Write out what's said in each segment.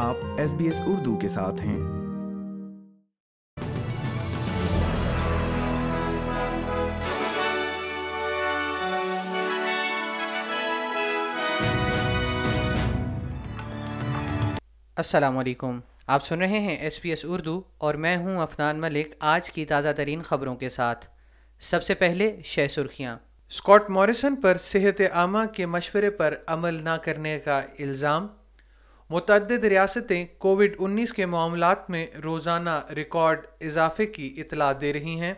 آپ S B S Urdu کے ساتھ ہیں۔ السلام علیکم۔ آپ سن رہے ہیں ایس پی ایس اردو اور میں ہوں افنان ملک آج کی تازہ ترین خبروں کے ساتھ۔ سب سے پہلے شہ سرخیاں۔ اسکاٹ موریسن پر صحت عامہ کے مشورے پر عمل نہ کرنے کا الزام۔ متعدد ریاستیں کووڈ انیس کے معاملات میں روزانہ ریکارڈ اضافے کی اطلاع دے رہی ہیں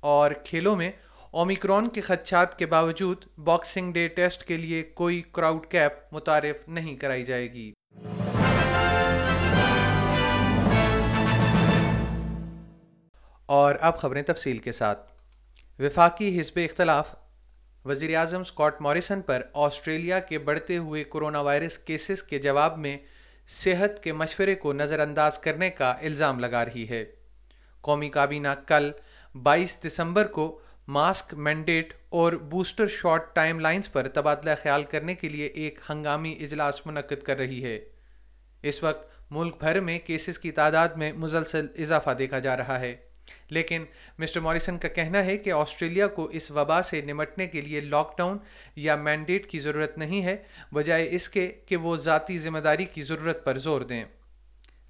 اور کھیلوں میں اومیکرون کے خدشات کے باوجود باکسنگ ڈے ٹیسٹ کے لیے کوئی کراؤڈ کیپ متعارف نہیں کرائی جائے گی۔ اور اب خبریں تفصیل کے ساتھ۔ وفاقی حزب اختلاف وزیر اعظم اسکاٹ موریسن پر آسٹریلیا کے بڑھتے ہوئے کرونا وائرس کیسز کے جواب میں صحت کے مشورے کو نظر انداز کرنے کا الزام لگا رہی ہے۔ قومی کابینہ کل بائیس دسمبر کو ماسک مینڈیٹ اور بوسٹر شاٹ ٹائم لائنز پر تبادلہ خیال کرنے کے لیے ایک ہنگامی اجلاس منعقد کر رہی ہے۔ اس وقت ملک بھر میں کیسز کی تعداد میں مسلسل اضافہ دیکھا جا رہا ہے۔ لیکن مسٹر موریسن کا کہنا ہے کہ آسٹریلیا کو اس وبا سے نمٹنے کے لیے لاک ڈاؤن یا مینڈیٹ کی ضرورت نہیں ہے، بجائے اس کے کہ وہ ذاتی ذمہ داری کی ضرورت پر زور دیں۔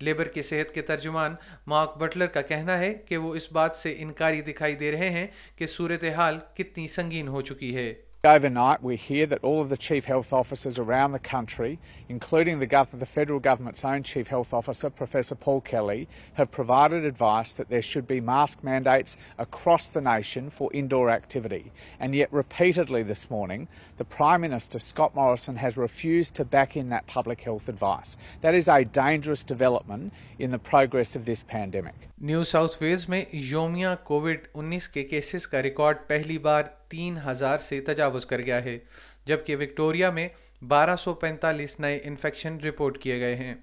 لیبر کے صحت کے ترجمان مارک بٹلر کا کہنا ہے کہ وہ اس بات سے انکاری دکھائی دے رہے ہیں کہ صورتحال کتنی سنگین ہو چکی ہے۔ Overnight, we hear that all of the chief health officers around the country, including the, gov- the federal government's own chief health officer, Professor Paul Kelly, have provided advice that there should be mask mandates across the nation for indoor activity. And yet, repeatedly this morning, the Prime Minister, Scott Morrison, has refused to back in that public health advice. That is a dangerous development in the progress of this pandemic. New South Wales میں یومیہ Covid انیس کے cases کا record پہلی بار تین ہزار سے تجاوز کر گیا ہے، جبکہ وکٹوریا میں بارہ سو پینتالیس نئے انفیکشن رپورٹ کیے گئے ہیں۔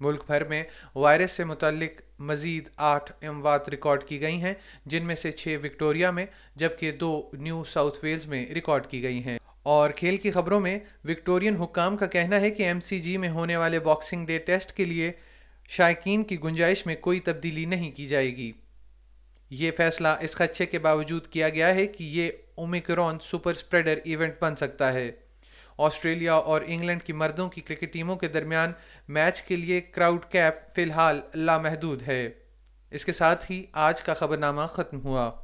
ملک بھر میں وائرس سے متعلق مزید آٹھ اموات ریکارڈ کی گئی ہیں، جن میں سے چھ وکٹوریا میں، جبکہ دو نیو ساؤتھ ویلز میں ریکارڈ کی گئی ہیں۔ اور کھیل کی خبروں میں، وکٹورین حکام کا کہنا ہے کہ ایم سی جی میں ہونے والے باکسنگ ڈے ٹیسٹ کے لیے شائقین کی گنجائش میں کوئی تبدیلی نہیں کی جائے گی۔ یہ فیصلہ اس خدشے کے باوجود کیا گیا ہے کہ یہ اومیکرون سپر سپریڈر ایونٹ بن سکتا ہے۔ آسٹریلیا اور انگلینڈ کی مردوں کی کرکٹ ٹیموں کے درمیان میچ کے لیے کراؤڈ کیپ فی الحال لامحدود ہے۔ اس کے ساتھ ہی آج کا خبر نامہ ختم ہوا۔